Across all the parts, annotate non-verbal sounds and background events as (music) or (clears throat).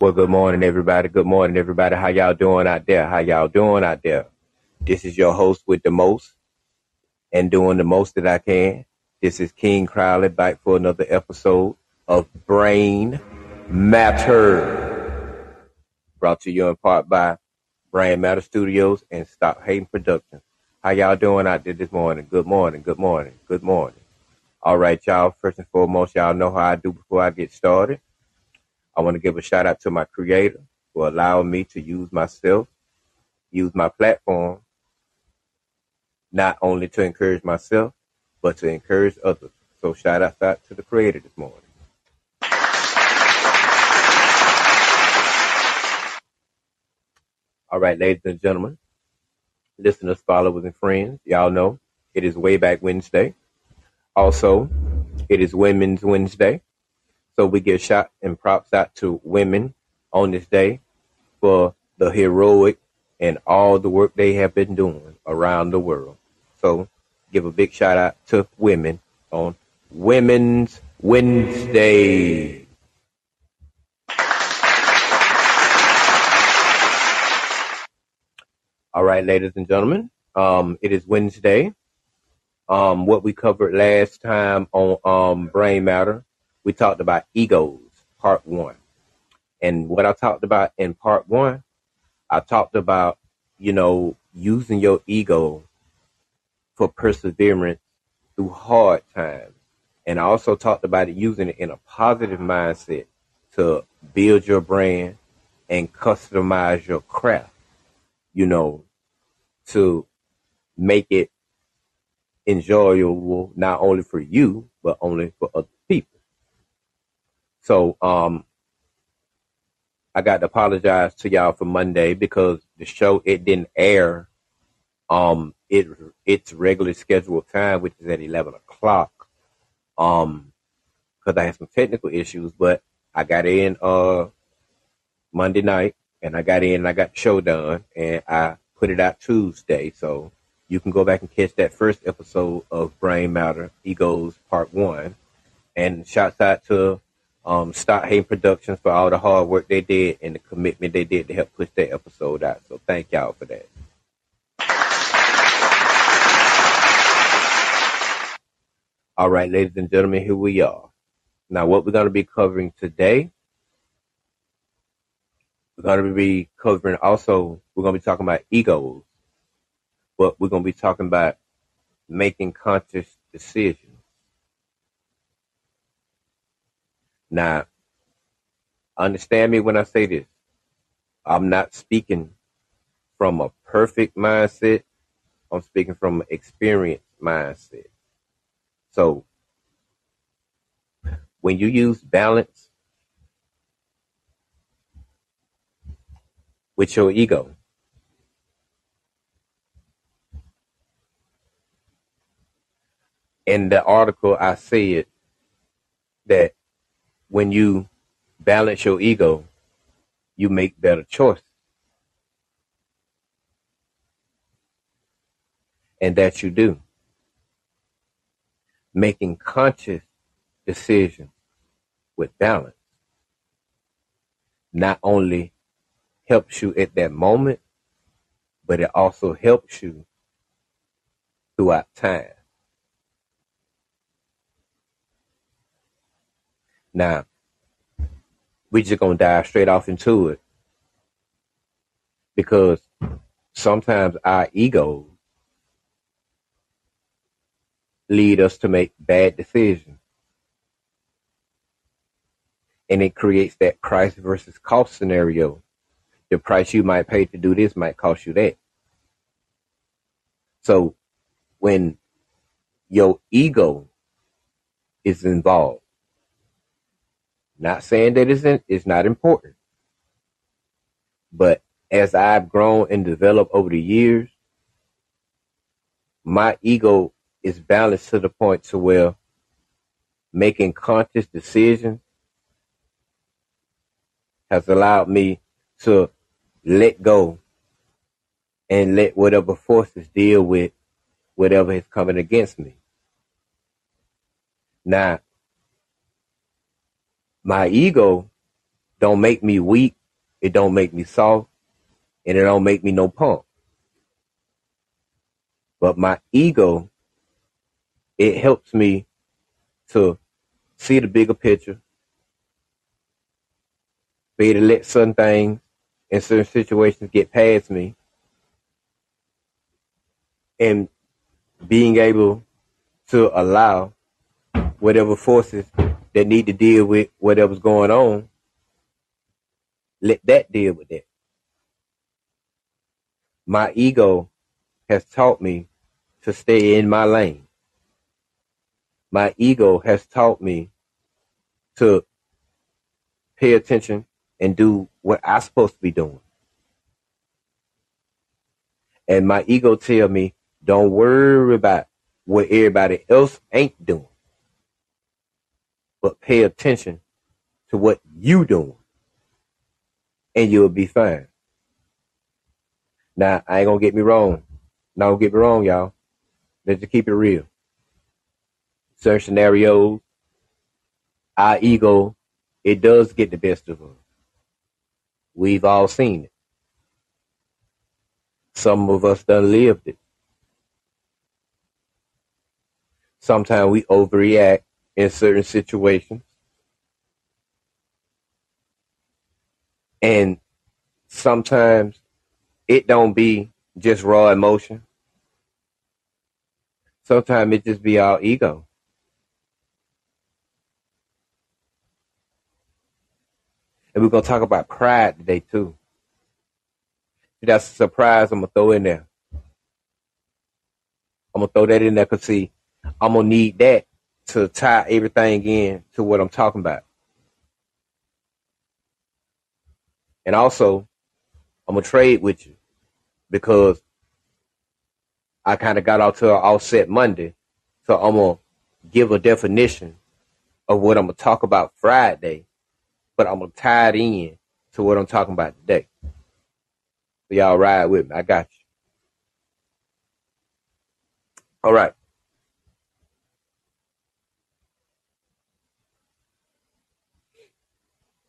Well, good morning, everybody. Good morning, everybody. How y'all doing out there? How y'all doing out there? This is your host with the most and doing the most that I can. This is King Crowley back for another episode of Brain Matter. Brought to you in part by Brain Matter Studios and Stop Hating Productions. How y'all doing out there this morning? Good morning, good morning, good morning. All right, y'all. First and foremost, y'all know how I do before I get started. I want to give a shout out to my creator for allowing me to use myself, use my platform, not only to encourage myself, but to encourage others. So shout out, out to the creator this morning. All right, ladies and gentlemen, listeners, followers, and friends, y'all know it is way back Wednesday. Also, it is Women's Wednesday. So we give shout and props out to women on this day for the heroic and all the work they have been doing around the world. So give a big shout out to women on Women's Wednesday. All right, ladies and gentlemen, um, it is Wednesday. Um, what we covered last time on um, Brain Matter we talked about egos, part one. And what I talked about in part one, I talked about, you know, using your ego for perseverance through hard times. And I also talked about it using it in a positive mindset to build your brand and customize your craft, you know, to make it enjoyable not only for you, but only for other. So um, I got to apologize to y'all for Monday because the show it didn't air um it its regular scheduled time, which is at eleven o'clock. Um, because I had some technical issues, but I got in uh Monday night and I got in and I got the show done and I put it out Tuesday. So you can go back and catch that first episode of Brain Matter Egos Part One. And shouts out to um, Hating Productions for all the hard work they did and the commitment they did to help push that episode out. So thank y'all for that. All right, ladies and gentlemen, here we are. Now, what we're going to be covering today, we're going to be covering also, we're going to be talking about egos, but we're going to be talking about making conscious decisions. Now, understand me when I say this. I'm not speaking from a perfect mindset. I'm speaking from an experienced mindset. So, when you use balance with your ego, in the article, I said that when you balance your ego, you make better choices. And that you do. Making conscious decisions with balance not only helps you at that moment, but it also helps you throughout time. Now, we just gonna dive straight off into it because sometimes our egos lead us to make bad decisions. And it creates that price versus cost scenario. The price you might pay to do this might cost you that. So when your ego is involved, not saying that isn't it's not important, but as I've grown and developed over the years, my ego is balanced to the point to where making conscious decisions has allowed me to let go and let whatever forces deal with whatever is coming against me. Now, my ego don't make me weak. It don't make me soft and it don't make me no punk. But my ego, it helps me to see the bigger picture, be able to let certain things in certain situations get past me, and being able to allow whatever forces that need to deal with whatever's going on, let that deal with that my ego has taught me to stay in my lane. My ego has taught me to pay attention and do what I'm supposed to be doing. And my ego tell me, don't worry about what everybody else ain't doing, but pay attention to what you doing and you'll be fine. Now, I ain't gonna get me wrong. Now, don't get me wrong, y'all. Let's just keep it real. Certain scenarios, our ego, it does get the best of us. We've all seen it. Some of us done lived it. Sometimes we overreact in certain situations. And sometimes it don't be just raw emotion. Sometimes it just be our ego. And we're gonna talk about pride today too. That's a surprise I'm gonna throw in there. I'm gonna throw that in there because see, I'm gonna need that to tie everything in to what I'm talking about. And also, I'm gonna trade with you because I kind of got out to an offset Monday. So I'm to give a definition of what I'm to talk about Friday, but I'm to tie it in to what I'm talking about today. So y'all ride with me. I got you. All right.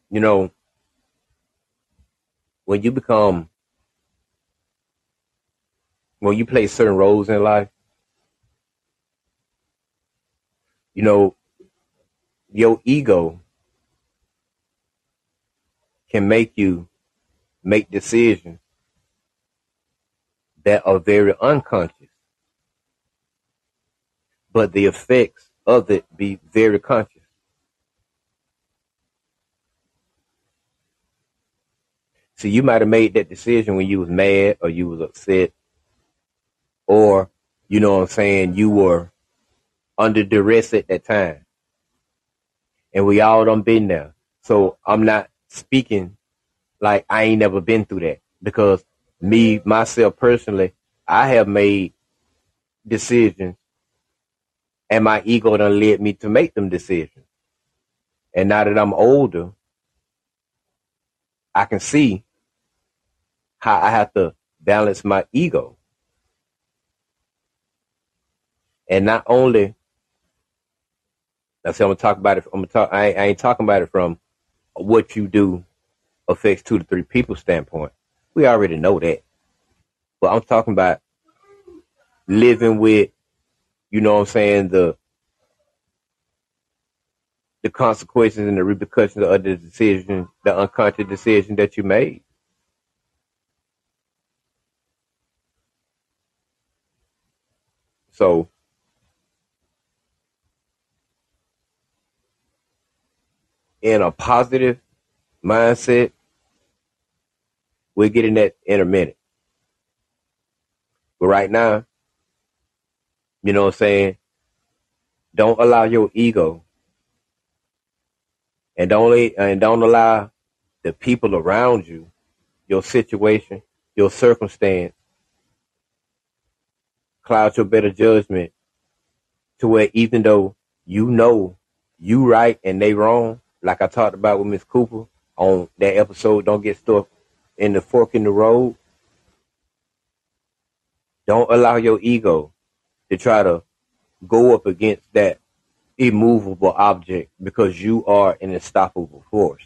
You know, when you become when you play certain roles in life, you know, your ego can make you make decisions that are very unconscious, but the effects of it be very conscious. So you might have made that decision when you was mad or you was upset or you know what I'm saying, you were under duress at that time. And we all done been there. So I'm not speaking like I ain't never been through that because me, myself personally, I have made decisions and my ego done led me to make them decisions. And now that I'm older, I can see how I have to balance my ego. And not only, I say I'm gonna talk about it. I'm gonna talk. I, I ain't talking about it from what you do affects two to three people standpoint. We already know that, but I'm talking about living with, you know, what I'm saying the the consequences and the repercussions of the decision, the unconscious decision that you made. So in a positive mindset, we'll get in that in a minute. But right now, you know what I'm saying? Don't allow your ego and don't and don't allow the people around you, your situation, your circumstance, cloud your better judgment to where even though you know you right and they wrong, like I talked about with Miss Cooper on that episode, don't get stuck in the fork in the road. Don't allow your ego to try to go up against that immovable object because you are an unstoppable force.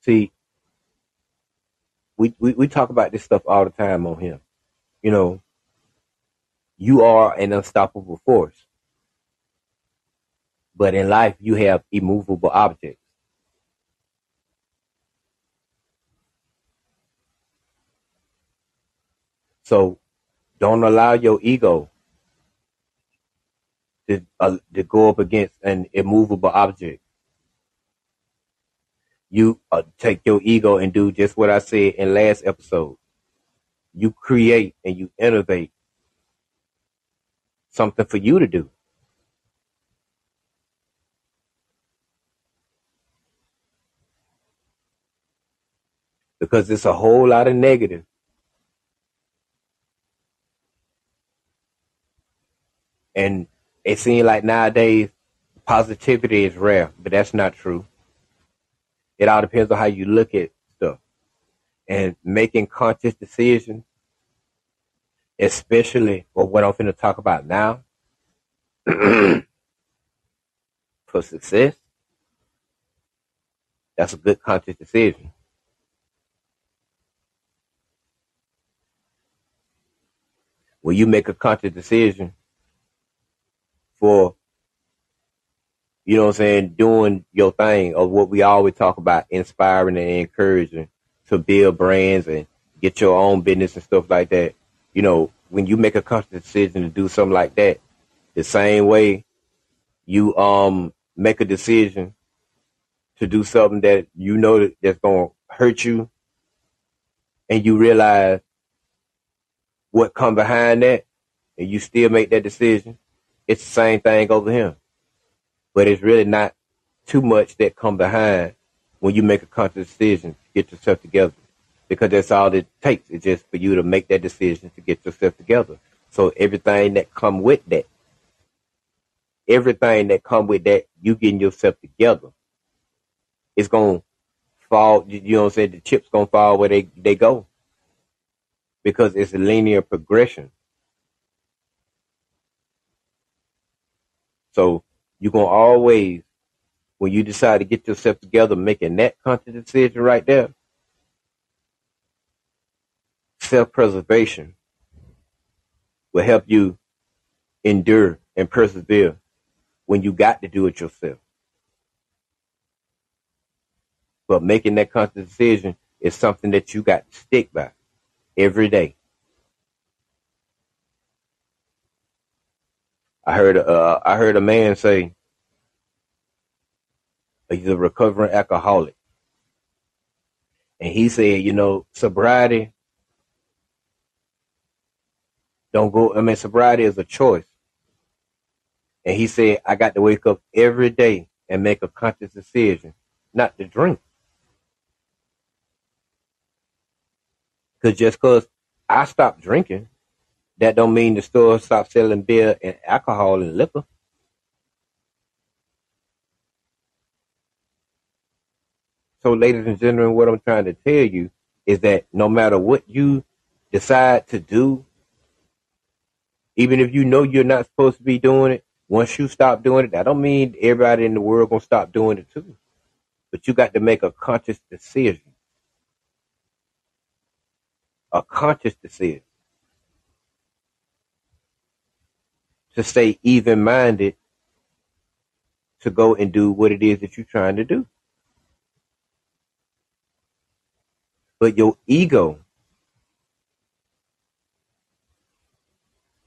See, we, we, we talk about this stuff all the time on here. You know, you are an unstoppable force. But in life, you have immovable objects. So don't allow your ego to, uh, to go up against an immovable object. You uh, take your ego and do just what I said in last episode. You create and you innovate something for you to do. Because it's a whole lot of negative. And it seems like nowadays positivity is rare, but that's not true. It all depends on how you look at stuff. And making conscious decisions especially for what I'm going to talk about now, (clears throat) for success, that's a good conscious decision. When you make a conscious decision for, you know what I'm saying, doing your thing of what we always talk about, inspiring and encouraging to build brands and get your own business and stuff like that you know, when you make a conscious decision to do something like that, the same way you um make a decision to do something that you know that that's gonna hurt you, and you realize what come behind that, and you still make that decision, it's the same thing over here. But it's really not too much that come behind when you make a conscious decision to get yourself together because that's all it takes. It's just for you to make that decision to get yourself together. So everything that come with that, everything that come with that, you getting yourself together, it's gonna fall. You know what I'm saying? The chips gonna fall where they they go because it's a linear progression. So you're gonna always, when you decide to get yourself together, making that conscious decision right there, self-preservation will help you endure and persevere when you got to do it yourself. But making that conscious decision is something that you got to stick by every day. I heard uh, I heard a man say he's a recovering alcoholic, and he said, you know, sobriety don't go. I mean, sobriety is a choice. And he said, I got to wake up every day and make a conscious decision not to drink. Because just because I stopped drinking, that don't mean the store stopped selling beer and alcohol and liquor. So, ladies and gentlemen, what I'm trying to tell you is that no matter what you decide to do even if you know you're not supposed to be doing it, once you stop doing it, that don't mean everybody in the world gonna stop doing it too. But you got to make a conscious decision. A conscious decision. To stay even minded to go and do what it is that you're trying to do. But your ego,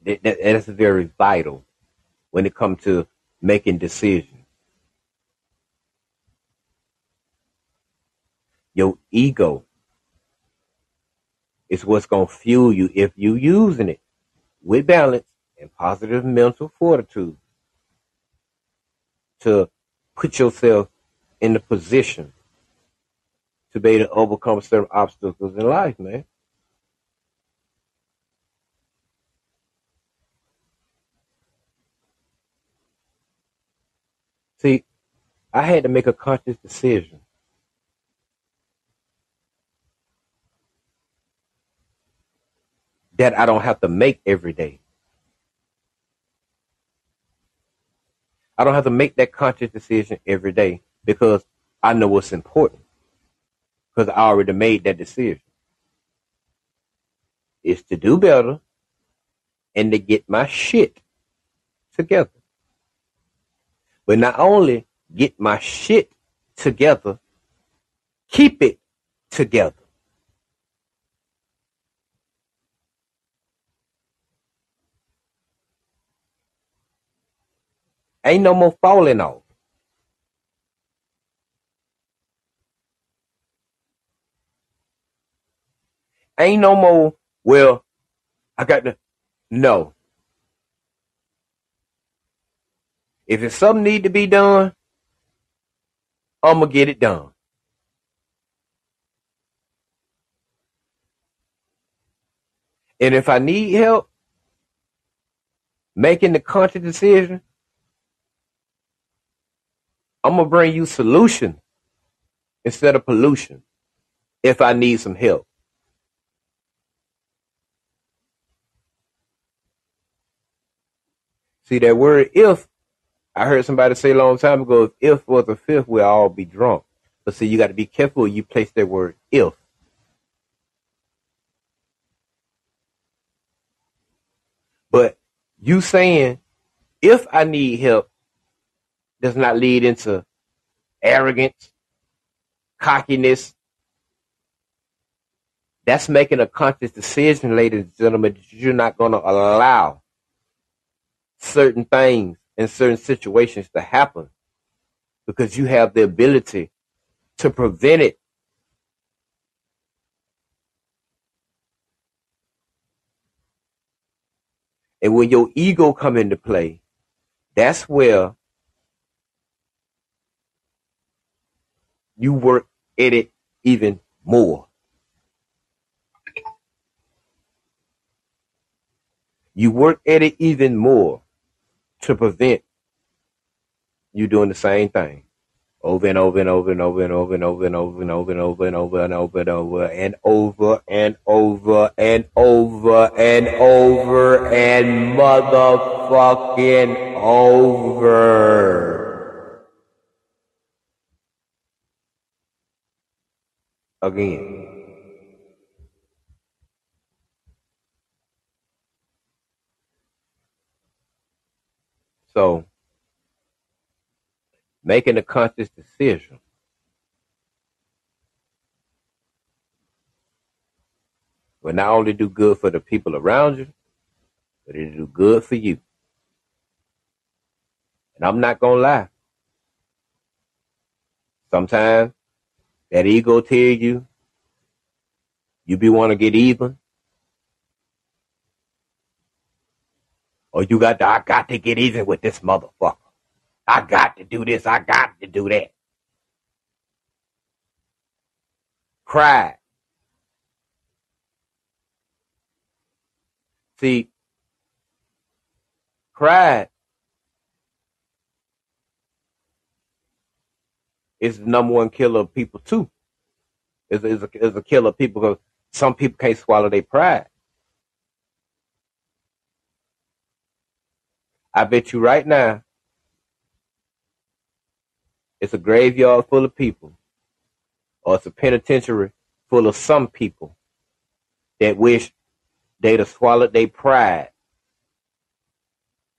that, that, that's very vital when it comes to making decisions. Your ego is what's going to fuel you if you're using it with balance and positive mental fortitude to put yourself in the position to be able to overcome certain obstacles in life, man. See, I had to make a conscious decision. That I don't have to make every day. I don't have to make that conscious decision every day because I know what's important. Because I already made that decision. It's to do better and to get my shit together. But not only get my shit together, keep it together. Ain't no more falling off. Ain't no more, well, I got to, no. If it's something need to be done, I'm going to get it done. And if I need help making the conscious decision, I'm to bring you solution instead of pollution if I need some help. See that word if I heard somebody say a long time ago, if if was a fifth, we'll all be drunk. But see, you got to be careful you place that word if. But you saying, if I need help, does not lead into arrogance, cockiness. That's making a conscious decision, ladies and gentlemen, that you're not going to allow certain things in certain situations to happen because you have the ability to prevent it. And when your ego come into play, that's where you work at it even more. You work at it even more to prevent you doing the same thing over and over and over and over and over and over and over and over and over and over and over and over and over and over and over and over and motherfucking over. Again. So, making a conscious decision will not only do good for the people around you, but it'll do good for you. And I'm not to lie. Sometimes that ego tell you you be want to get even. Or you got to, I got to get even with this motherfucker. I got to do this. I got to do that. Cry. See, pride is the number one killer of people too. Is is a, is a killer of people because some people can't swallow their pride. I bet you right now, it's a graveyard full of people, or it's a penitentiary full of some people that wish they'd have swallowed their pride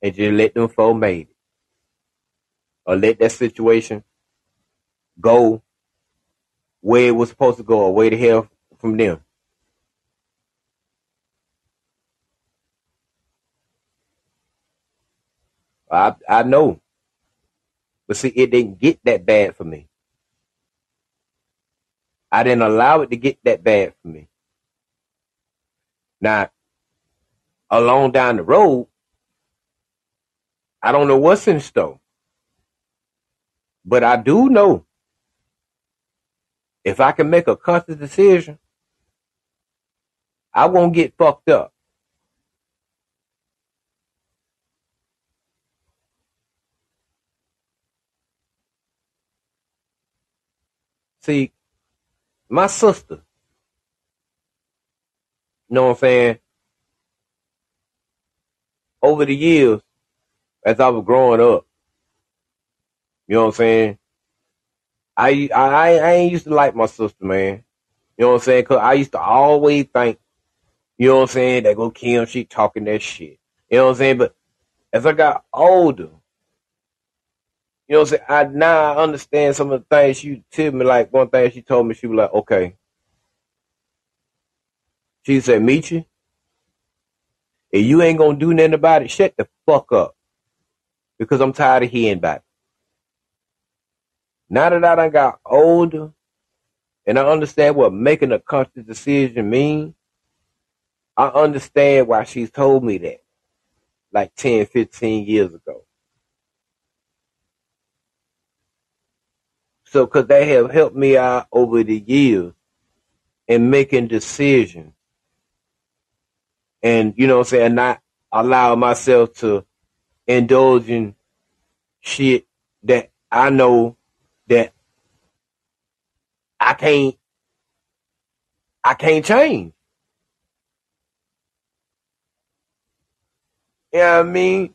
and just let them fall made it. Or let that situation go where it was supposed to go, or way to hell from them. I I know. But see, it didn't get that bad for me. I didn't allow it to get that bad for me. Now, along down the road, I don't know what's in store. But I do know if I can make a conscious decision, I won't get fucked up. See, my sister, you know what I'm saying? Over the years, as I was growing up, you know what I'm saying? I I I ain't used to like my sister, man. You know what I'm saying? Cause I used to always think, you know what I'm saying, that go Kim, she talking that shit. You know what I'm saying? But as I got older, you know what I'm saying? I now I understand some of the things she told me. Like one thing she told me, she was like, okay. She said, meet you. If you ain't gonna do nothing about it, shut the fuck up. Because I'm tired of hearing about it. Now that I done got older and I understand what making a conscious decision means, I understand why she's told me that like 10, 15 years ago. So, cause they have helped me out over the years in making decisions and, you know what I'm saying, not allow myself to indulge in shit that I know that I can't I can't change. You know what I mean?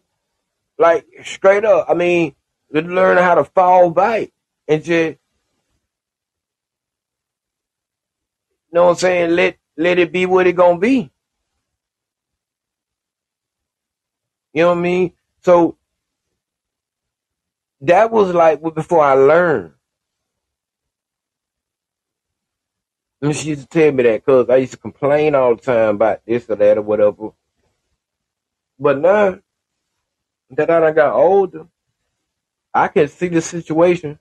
Like straight up. I mean, learn how to fall back and just you know what I'm saying, let let it be what it gonna be. You know what I mean? So that was like before I learned. And she used to tell me that because I used to complain all the time about this or that or whatever. But now that I got older, I can see the situation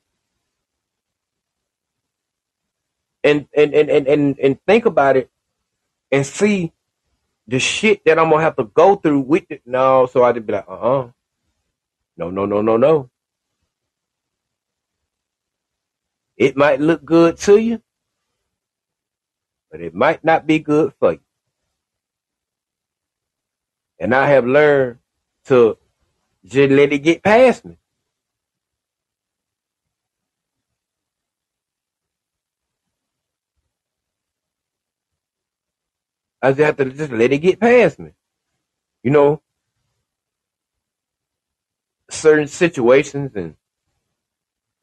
and and, and, and, and, and think about it and see the shit that I'm gonna have to go through with it. No, so I'd be like, uh uh No, no, no, no, no. It might look good to you, but it might not be good for you. And I have learned to just let it get past me. I just have to just let it get past me. You know, certain situations and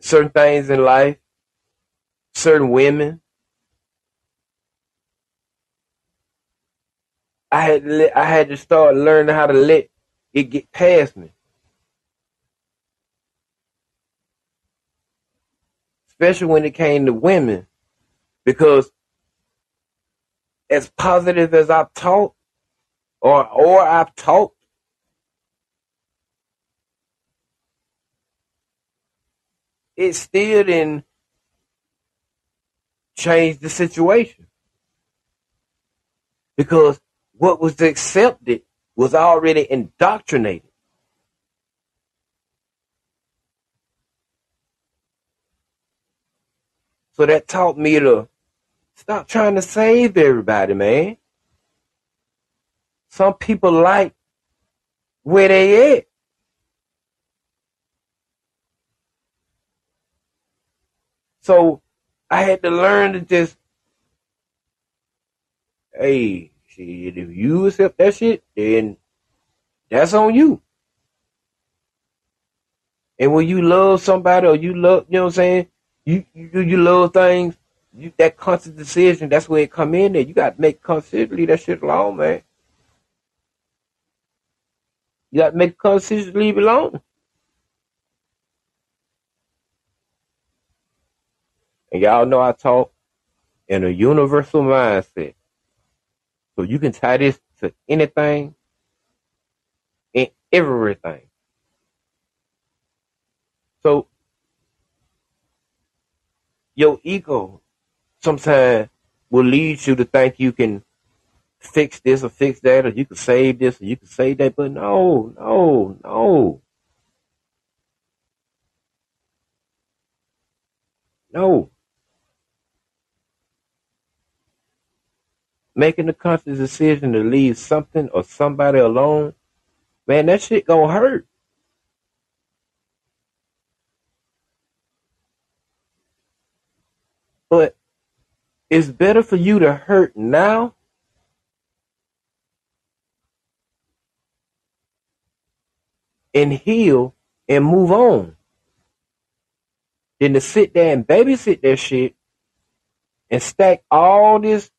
certain things in life certain women. I had to let, I had to start learning how to let it get past me. Especially when it came to women. Because as positive as I've talked or or I've talked, it still didn't change the situation. Because what was accepted was already indoctrinated. So that taught me to stop trying to save everybody, man. Some people like where they at. So I had to learn to just, hey, shit, if you accept that shit, then that's on you. And when you love somebody or you love, you know what I'm saying? You you, do you love things, you, that conscious decision, that's where it come in there. You got to make leave that shit alone, man. You got to make conscious, leave it alone. And y'all know I talk in a universal mindset. So you can tie this to anything and everything. So your ego sometimes will lead you to think you can fix this or fix that, or you can save this or you can save that. But no, no, no. No. Making the conscious decision to leave something or somebody alone, man, that shit gonna hurt. But it's better for you to hurt now and heal and move on than to sit there and babysit that shit and stack all this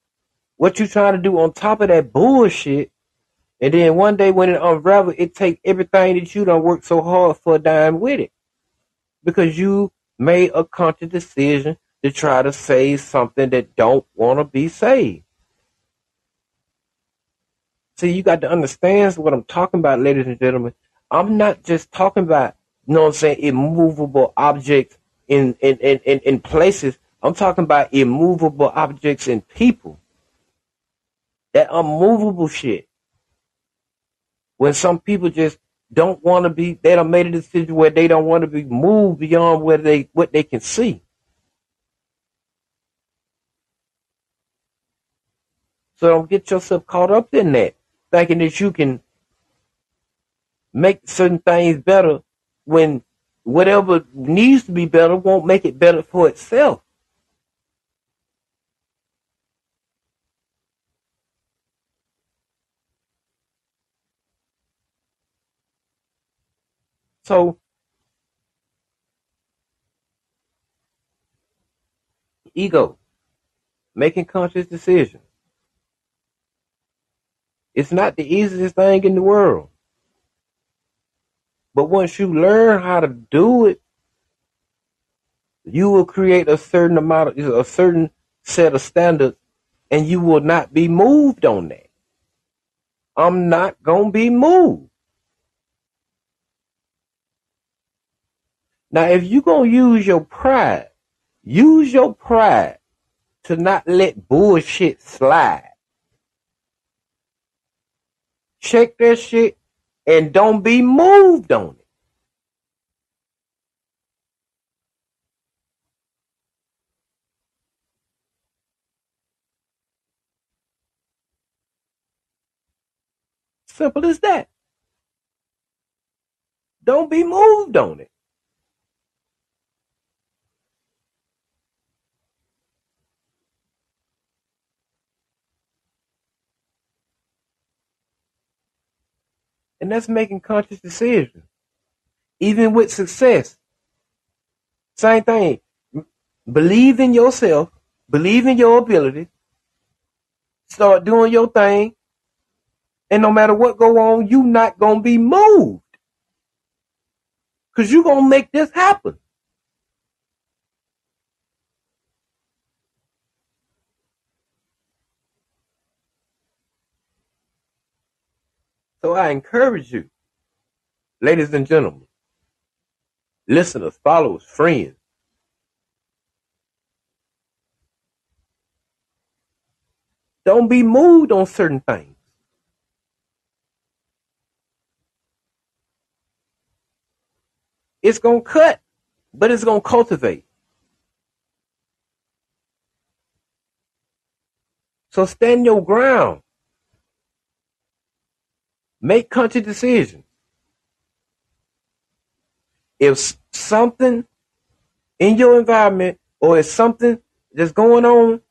what you trying to do on top of that bullshit and then one day when it unravels it take everything that you don't work so hard for a dime with it because you made a conscious decision to try to save something that don't want to be saved see you got to understand what i'm talking about ladies and gentlemen i'm not just talking about you know what i'm saying immovable objects in, in, in, in places. I'm talking about immovable objects in people. That unmovable shit. When some people just don't want to be, they don't made a decision where they don't want to be moved beyond where they what they can see. So don't get yourself caught up in that, thinking that you can make certain things better when whatever needs to be better won't make it better for itself. So, ego, making conscious decisions. It's not the easiest thing in the world. But once you learn how to do it, you will create a certain amount of a certain set of standards and you will not be moved on that. I'm not to be moved. Now, if you're going to use your pride, use your pride to not let bullshit slide. Check that shit and don't be moved on it. Simple as that. Don't be moved on it. And that's making conscious decisions. Even with success. Same thing. Believe in yourself. Believe in your ability. Start doing your thing. And no matter what go on, you not to be moved. Because you're going to make this happen. So I encourage you, ladies and gentlemen, listeners, followers, friends, don't be moved on certain things. It's going to cut, but it's going to cultivate. So stand your ground. Make conscious decisions. If something in your environment or if something that's going on,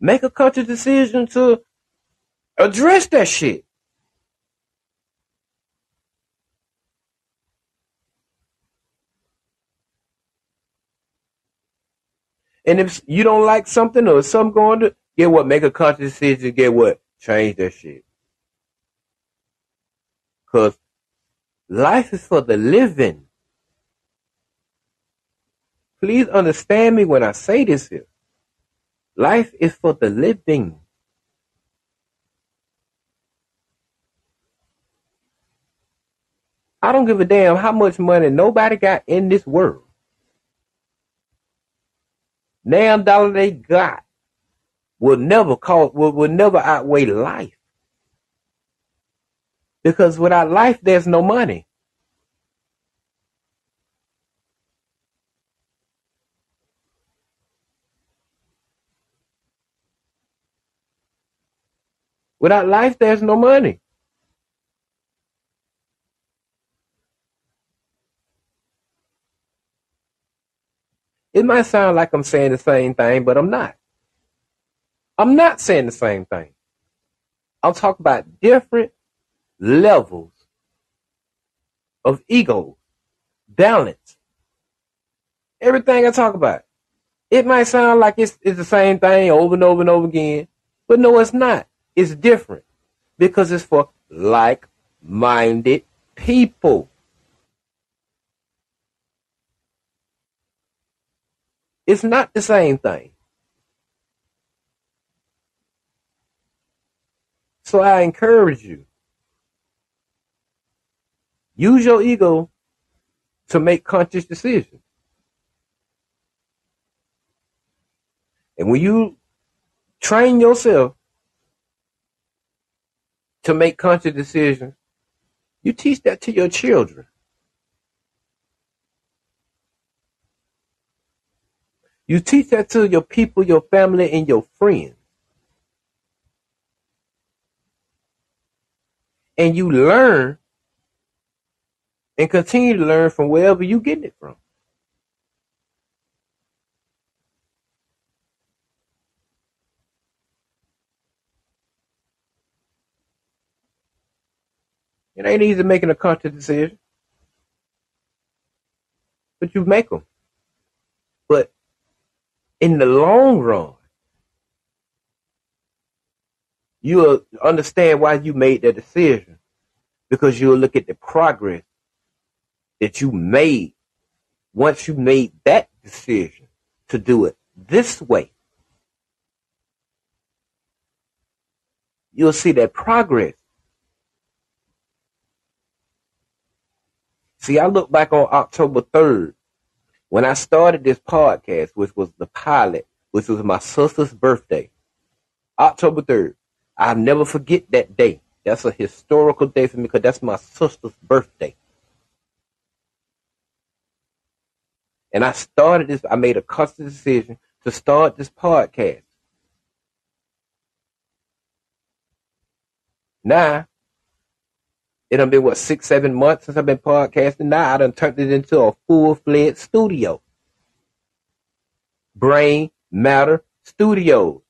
make a conscious decision to address that shit. And if you don't like something or something going to, get what? Make a conscious decision. Get what? Change that shit. Because life is for the living. Please understand me when I say this here. Life is for the living. I don't give a damn how much money nobody got in this world. Damn dollar they got will never cost will, will never outweigh life. Because without life there's no money. Without life there's no money. It might sound like I'm saying the same thing, but I'm not. I'm not saying the same thing. I'm talking about different levels of ego, balance. Everything I talk about. It might sound like it's, it's the same thing over and over and over again, but no, it's not. It's different because it's for like minded people. It's not the same thing. So I encourage you. Use your ego to make conscious decisions. And when you train yourself to make conscious decisions, you teach that to your children. You teach that to your people, your family, and your friends. And you learn and continue to learn from wherever you get it from. It ain't easy making a conscious decision, but you make them. But in the long run, you'll understand why you made that decision because you'll look at the progress that you made once you made that decision to do it this way. You'll see that progress. See, I look back on October 3rd when I started this podcast, which was the pilot, which was my sister's birthday, October 3rd, I'll never forget that day. That's a historical day for me because that's my sister's birthday. And I started this, I made a conscious decision to start this podcast. Now, it done been what six, seven months since I've been podcasting. Now I done turned it into a full fledged studio. Brain Matter Studios.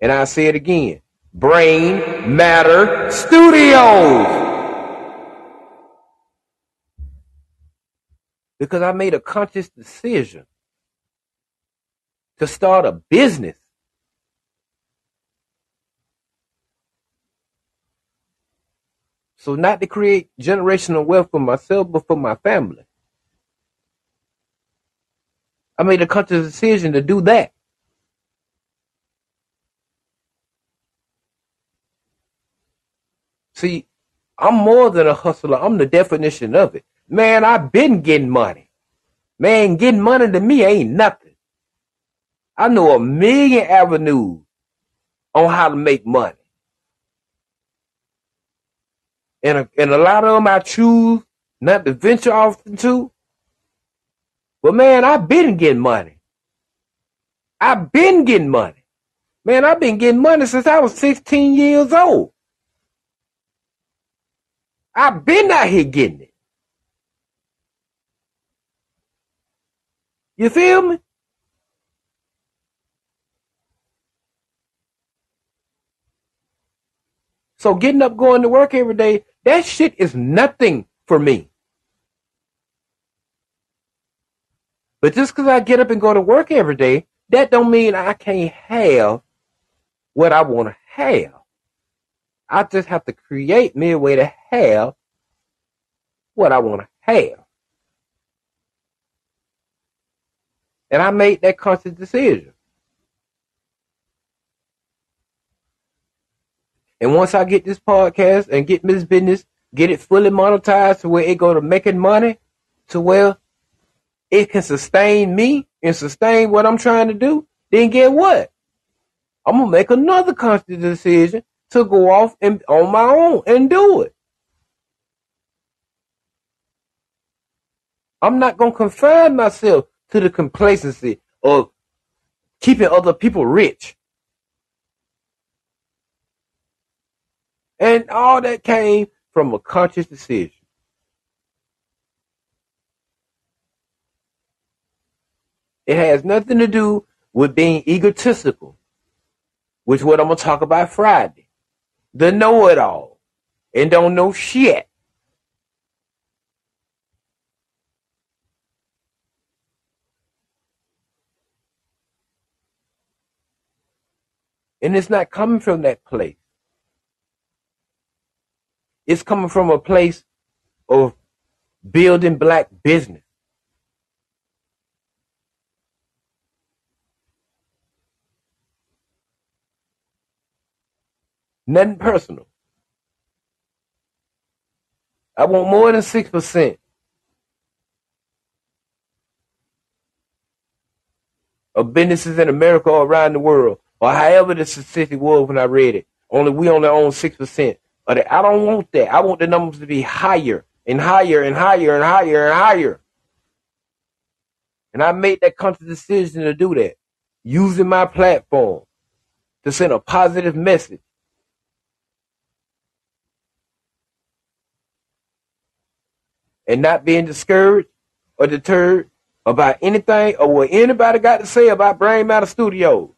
And I say it again. Brain Matter Studios. Because I made a conscious decision to start a business So not to create generational wealth for myself, but for my family. I made a conscious decision to do that. See, I'm more than a hustler. I'm the definition of it. Man, I've been getting money. Man, getting money to me ain't nothing. I know a million avenues on how to make money. and a, and a lot of them I choose not to venture off into. But man, I've been getting money. I've been getting money. Man, I've been getting money since I was 16 years old. I've been out here getting it. You feel me? So getting up, going to work every day, that shit is nothing for me. But just because I get up and go to work every day, that don't mean I can't have what I want to have. I just have to create me a way to have what I want to have. And I made that conscious decision. And once I get this podcast and get this business, get it fully monetized to where it go to making money, to where it can sustain me and sustain what I'm trying to do, then get what? I'm gonna make another conscious decision to go off and on my own and do it. I'm not gonna confine myself to the complacency of keeping other people rich. And all that came from a conscious decision. It has nothing to do with being egotistical, which is what I'm to talk about Friday. The know it all and don't know shit. And it's not coming from that place. It's coming from a place of building black business. Nothing personal. I want more than 6% of businesses in America or around the world, or however the statistic was when I read it. Only we only own 6% of that. I don't want that. I want the numbers to be higher and higher and higher and higher and higher. And I made that conscious decision to do that, using my platform to send a positive message and not being discouraged or deterred about anything or what anybody got to say about Brain Matter Studios.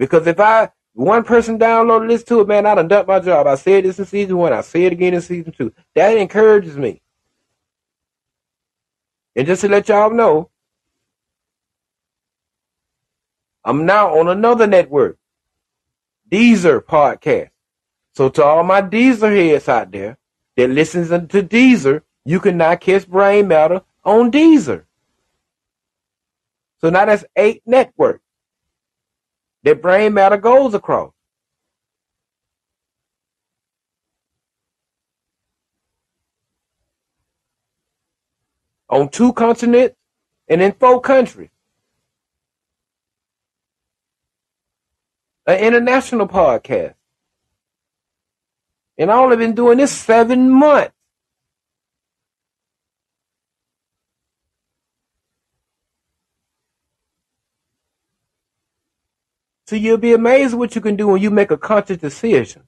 Because if I one person downloaded this to it, man, I done done my job. I said this in season one. I say it again in season two. That encourages me. And just to let y'all know, I'm now on another network, Deezer podcast. So to all my Deezer heads out there, that listens to Deezer, you can now catch Brain Matter on Deezer. So now that's eight networks that Brain Matter goes across. On two continents and in four countries. An international podcast. And I only been doing this seven months. So you'll be amazed what you can do when you make a conscious decision.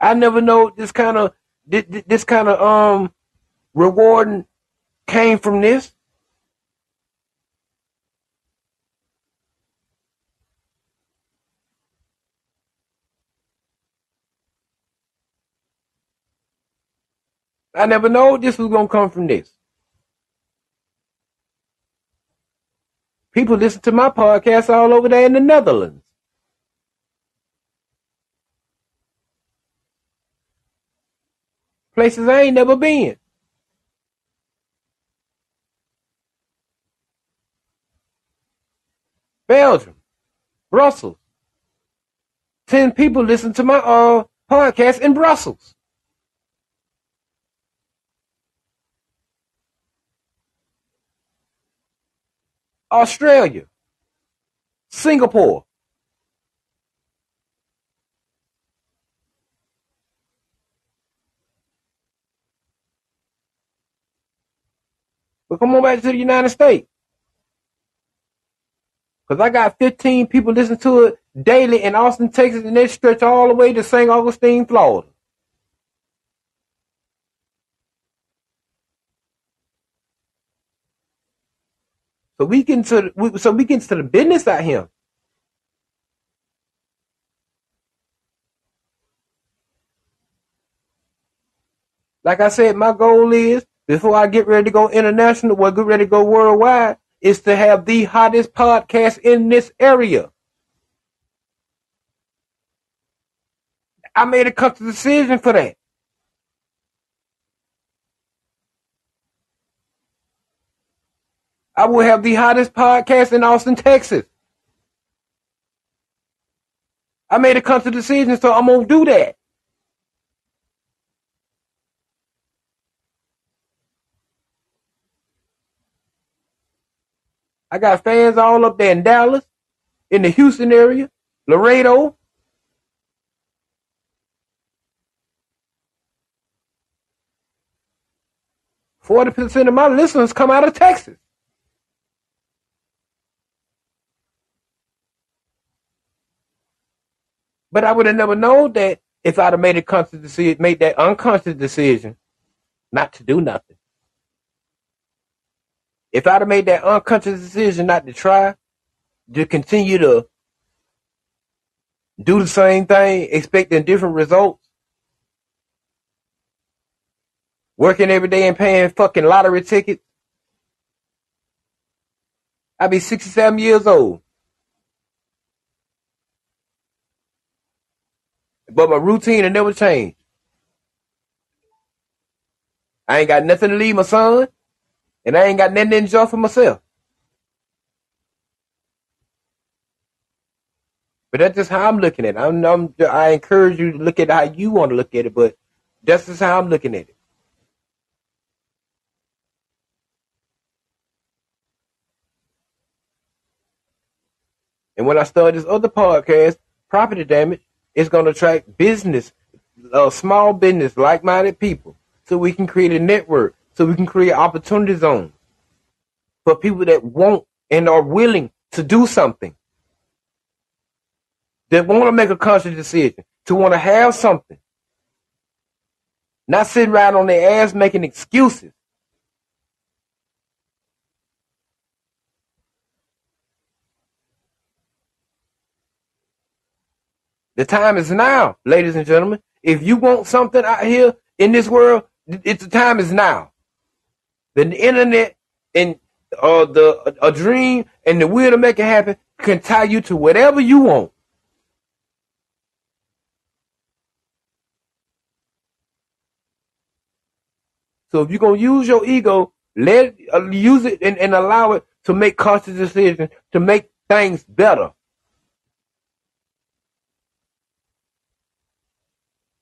I never know this kind of this kind of um rewarding came from this. I never know this was gonna come from this. People listen to my podcast all over there in the Netherlands. Places I ain't never been. Belgium, Brussels. Ten people listen to my uh, podcast in Brussels. Australia, Singapore. But come on back to the United States. Because I got 15 people listening to it daily in Austin, Texas, and they stretch all the way to St. Augustine, Florida. So we get into we, so we get into the business out him. Like I said, my goal is before I get ready to go international or get ready to go worldwide, is to have the hottest podcast in this area. I made a conscious decision for that. I will have the hottest podcast in Austin, Texas. I made a conscious decision, so I'm gonna do that. I got fans all up there in Dallas, in the Houston area, Laredo. Forty percent of my listeners come out of Texas. But I would have never known that if I'd have made a conscious decision, made that unconscious decision not to do nothing. If I'd have made that unconscious decision not to try, to continue to do the same thing, expecting different results, working every day and paying fucking lottery tickets, I'd be 67 years old. But my routine had never changed. I ain't got nothing to leave my son, and I ain't got nothing to enjoy for myself. But that's just how I'm looking at it. I'm, I'm, i encourage you to look at how you want to look at it, but that's just how I'm looking at it. And when I started this other podcast, property damage, it's going to attract business, uh, small business, like-minded people, so we can create a network, so we can create opportunity zones for people that want and are willing to do something, that want to make a conscious decision, to want to have something, not sitting around on their ass making excuses. The time is now, ladies and gentlemen. If you want something out here in this world, it's the time is now. The internet and uh, the a dream and the will to make it happen can tie you to whatever you want. So if you're gonna use your ego, let uh, use it and, and allow it to make conscious decisions to make things better.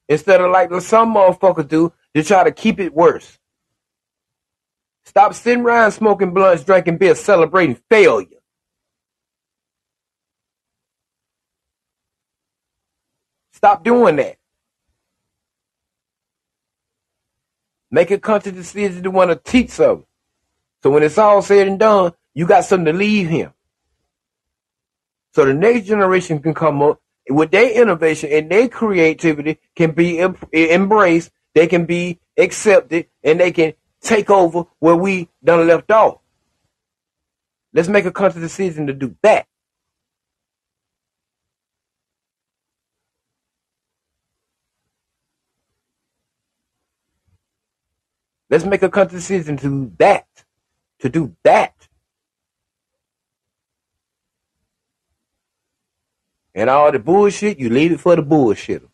Instead of like some motherfuckers do, they try to keep it worse. Stop sitting around smoking blunts, drinking beer, celebrating failure. Stop doing that. Make a conscious decision to want to teach something. So when it's all said and done, you got something to leave him. So the next generation can come up with their innovation and their creativity can be em- embraced, they can be accepted, and they can take over where we done left off. Let's make a conscious decision to do that. Let's make a conscious decision to do that. To do that. And all the bullshit, you leave it for the bullshitters.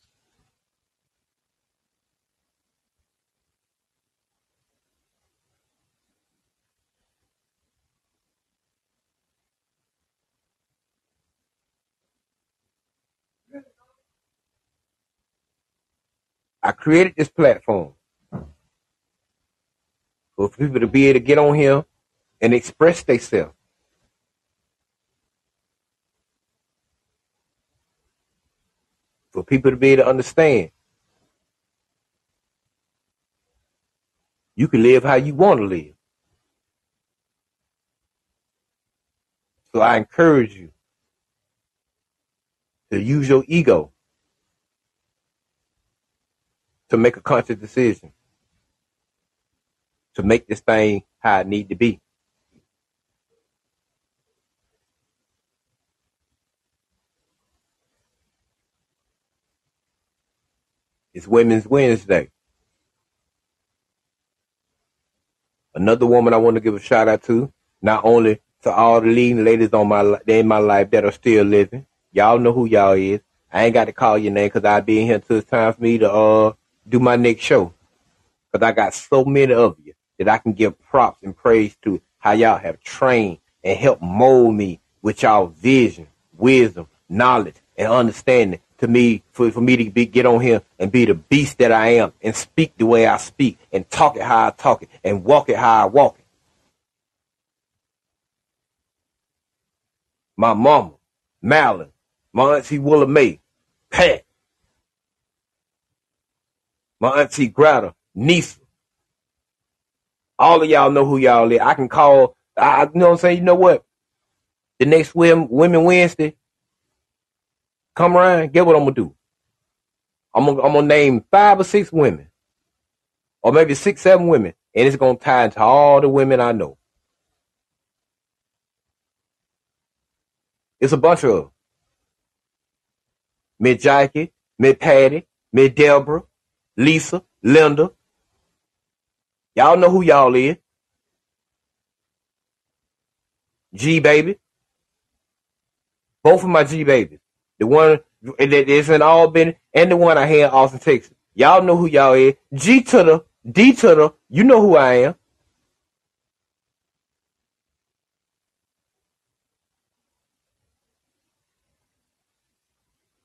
I created this platform for people to be able to get on here and express themselves. For people to be able to understand. You can live how you want to live. So I encourage you to use your ego to make a conscious decision to make this thing how it need to be. It's Women's Wednesday. Another woman I want to give a shout out to, not only to all the leading ladies on my in my life that are still living. Y'all know who y'all is. I ain't got to call your name because I'll be in here until it's time for me to uh do my next show. Because I got so many of you that I can give props and praise to how y'all have trained and helped mold me with y'all vision, wisdom, knowledge, and understanding to me for, for me to be, get on here and be the beast that I am and speak the way I speak and talk it how I talk it and walk it how I walk it. My mama, Malin, my auntie Willa Mae, Pat, my auntie Greta, Nisa. All of y'all know who y'all is. I can call, I, you know what I'm saying? You know what? The next Women, Women Wednesday, come around, get what I'm gonna do. I'm gonna, I'm gonna name five or six women, or maybe six, seven women, and it's gonna tie into all the women I know. It's a bunch of. Miss Jackie, Miss Patty, Miss Deborah, Lisa, Linda. Y'all know who y'all is. G baby. Both of my G babies. The one that is in Albany and the one I had in Austin, Texas. Y'all know who y'all is. G to the D to the, you know who I am.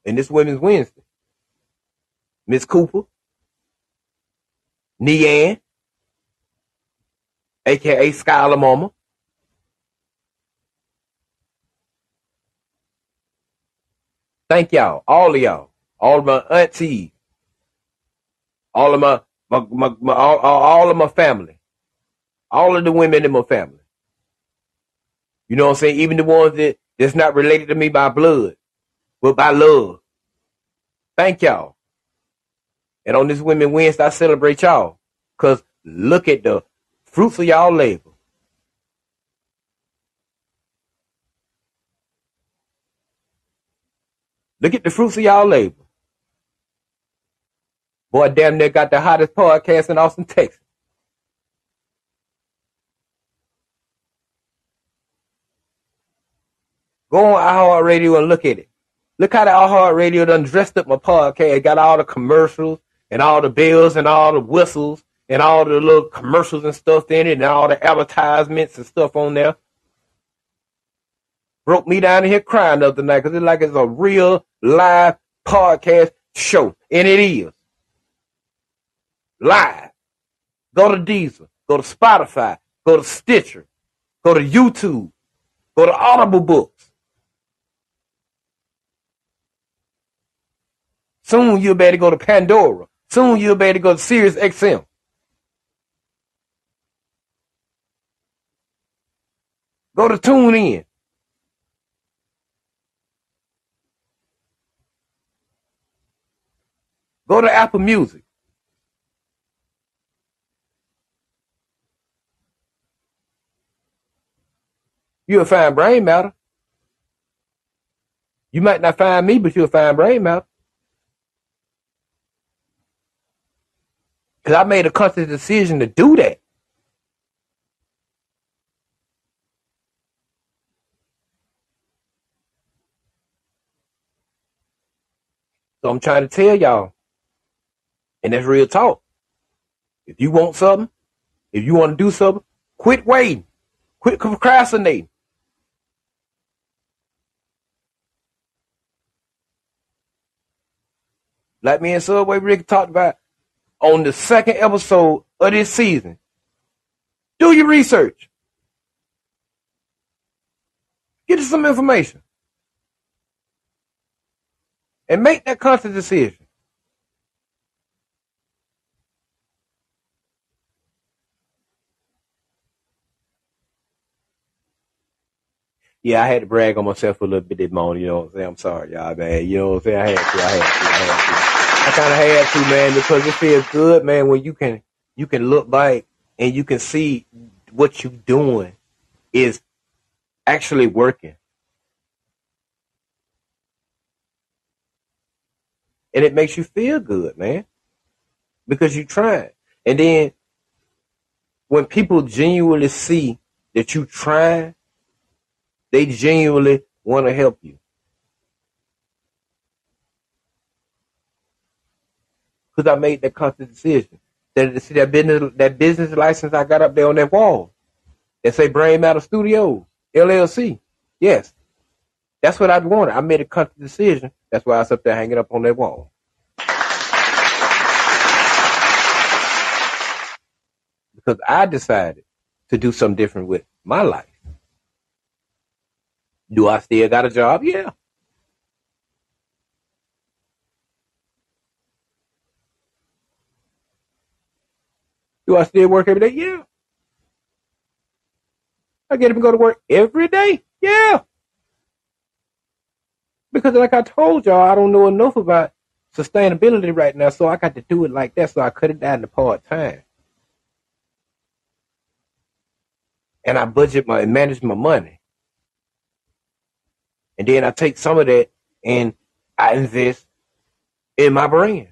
And this Women's Wednesday. Miss Cooper, Neanne, aka Skylar Mama, Thank y'all, all of y'all, all of my aunties, all of my, my, my, my all, all of my family, all of the women in my family. You know what I'm saying? Even the ones that that's not related to me by blood, but by love. Thank y'all. And on this Women Wednesday, I celebrate y'all. Cause look at the fruits of y'all labor. Look at the fruits of y'all labor. Boy, damn near got the hottest podcast in Austin, Texas. Go on iHeartRadio and look at it. Look how the iHeartRadio done dressed up my podcast. Got all the commercials and all the bells and all the whistles and all the little commercials and stuff in it and all the advertisements and stuff on there broke me down in here crying the other night because it's like it's a real live podcast show. And it is. Live. Go to Deezer. Go to Spotify. Go to Stitcher. Go to YouTube. Go to Audible Books. Soon you'll be able to go to Pandora. Soon you'll be able to go to Sirius XM. Go to TuneIn. Go to Apple Music. You'll find brain matter. You might not find me, but you'll find brain matter. Because I made a conscious decision to do that. So I'm trying to tell y'all and that's real talk. If you want something, if you want to do something, quit waiting. Quit procrastinating. Like me and Subway Rick talked about on the second episode of this season. Do your research. Get you some information. And make that conscious decision. Yeah, I had to brag on myself a little bit this morning, you know what I'm saying? I'm sorry, y'all, man. You know what I'm saying? I had to, I had to, I had to. I kind of had to, man, because it feels good, man, when you can, you can look back and you can see what you're doing is actually working. And it makes you feel good, man, because you tried. And then when people genuinely see that you trying they genuinely want to help you. Because I made that conscious decision. That see that business that business license I got up there on that wall. That say Brain Matter Studios, LLC. Yes. That's what I wanted. I made a conscious decision That's why it's up there hanging up on that wall. Because I decided to do something different with my life. Do I still got a job? Yeah. Do I still work every day? Yeah. I get up and go to work every day? Yeah. Because like I told y'all, I don't know enough about sustainability right now, so I got to do it like that, so I cut it down to part time. And I budget my and manage my money. And then I take some of that and I invest in my brand.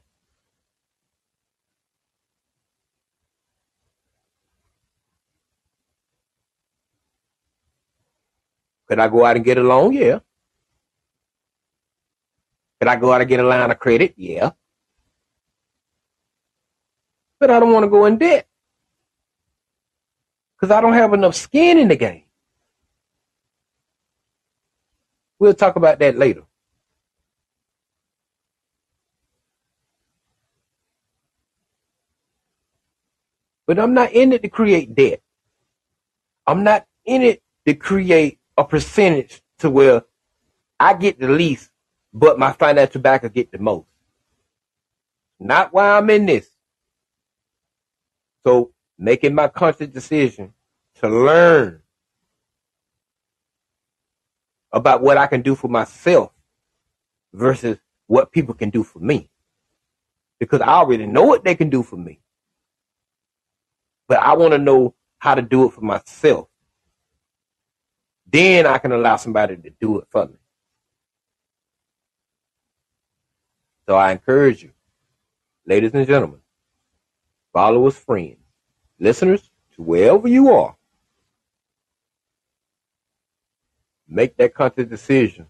Could I go out and get a loan? Yeah. Could I go out and get a line of credit? Yeah. But I don't want to go in debt. Because I don't have enough skin in the game. We'll talk about that later. But I'm not in it to create debt. I'm not in it to create a percentage to where I get the least, but my financial backer get the most. Not why I'm in this. So making my conscious decision to learn about what I can do for myself versus what people can do for me. Because I already know what they can do for me. But I want to know how to do it for myself. Then I can allow somebody to do it for me. So I encourage you, ladies and gentlemen, followers, friends, listeners, to wherever you are, make that conscious decision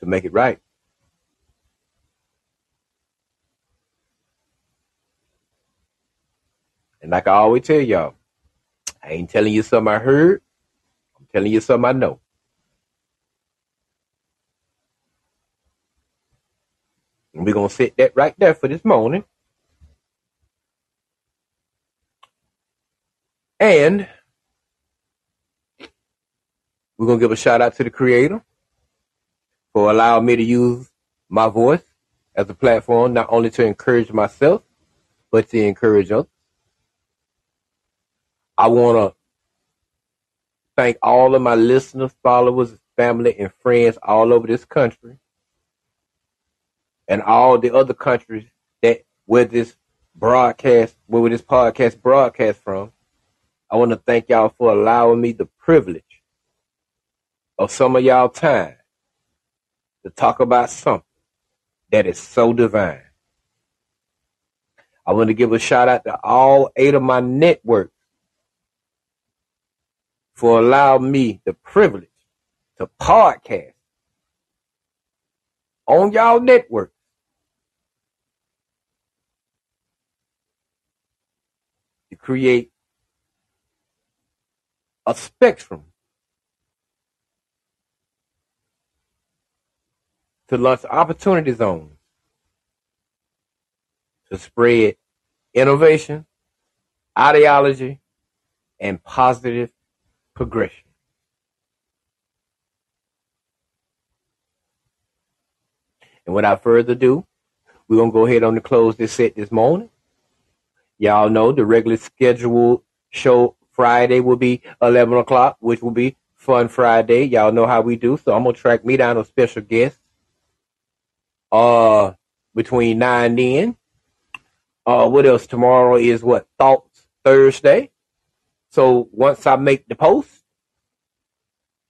to make it right. And like I always tell y'all, I ain't telling you something I heard. I'm telling you something I know. And we're going to set that right there for this morning. And we're going to give a shout out to the creator for allowing me to use my voice as a platform, not only to encourage myself, but to encourage others. I want to thank all of my listeners, followers, family, and friends all over this country and all the other countries that where this broadcast, where this podcast broadcast from. I want to thank y'all for allowing me the privilege of some of y'all time to talk about something that is so divine. I want to give a shout out to all eight of my networks for allowing me the privilege to podcast on y'all network. To create a spectrum to launch opportunity zones to spread innovation, ideology, and positive progression. And without further ado, we're going to go ahead on and close this set this morning. Y'all know the regular scheduled show Friday will be 11 o'clock, which will be Fun Friday. Y'all know how we do. So I'm going to track me down a special guest uh, between 9 and 10. Uh, what else? Tomorrow is what? Thoughts Thursday. So once I make the post,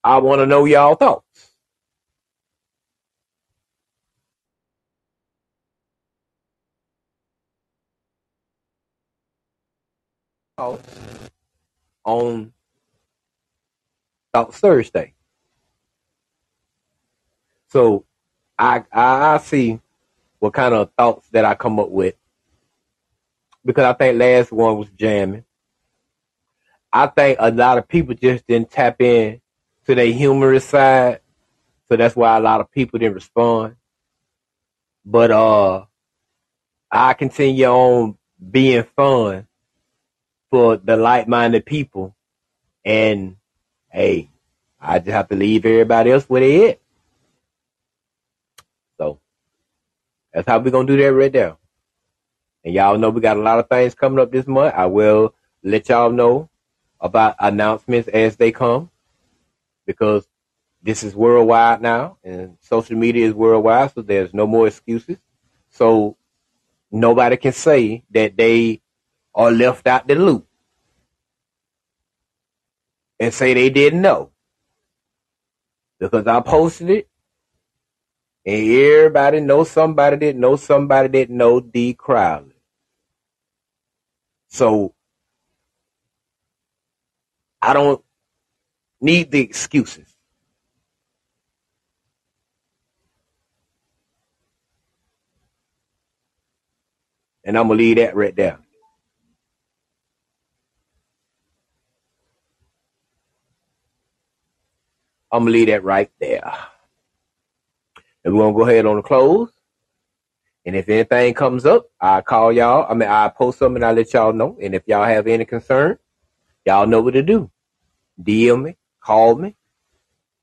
I want to know y'all thoughts. Thoughts On Thoughts Thursday. So I, I see what kind of thoughts that I come up with because I think last one was jamming. I think a lot of people just didn't tap in to their humorous side, So that's why a lot of people didn't respond. But uh I continue on being fun for the like minded people. And hey, I just have to leave everybody else where they at. That's how we're gonna do that right there. And y'all know we got a lot of things coming up this month. I will let y'all know about announcements as they come because this is worldwide now and social media is worldwide, so there's no more excuses. So nobody can say that they are left out the loop and say they didn't know. Because I posted it and everybody know somebody that know somebody that know D Crowley. So I don't need the excuses. And I'm gonna leave that right there. I'm gonna leave that right there. And we're gonna go ahead on the close. And if anything comes up, I call y'all. I mean, I post something I let y'all know. And if y'all have any concern, y'all know what to do. DM me, call me,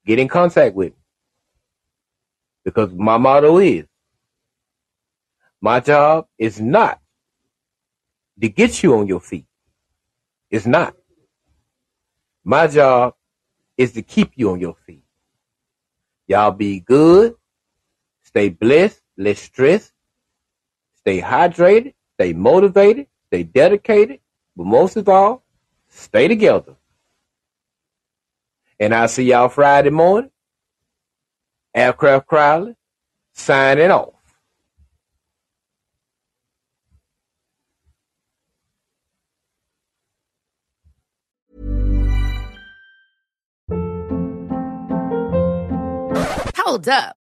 get in contact with me. Because my motto is, my job is not to get you on your feet. It's not. My job is to keep you on your feet. Y'all be good, stay blessed, less stress, stay hydrated, stay motivated, stay dedicated, but most of all, stay together. And I'll see y'all Friday morning. Aircraft Crowley, signing off. Hold up.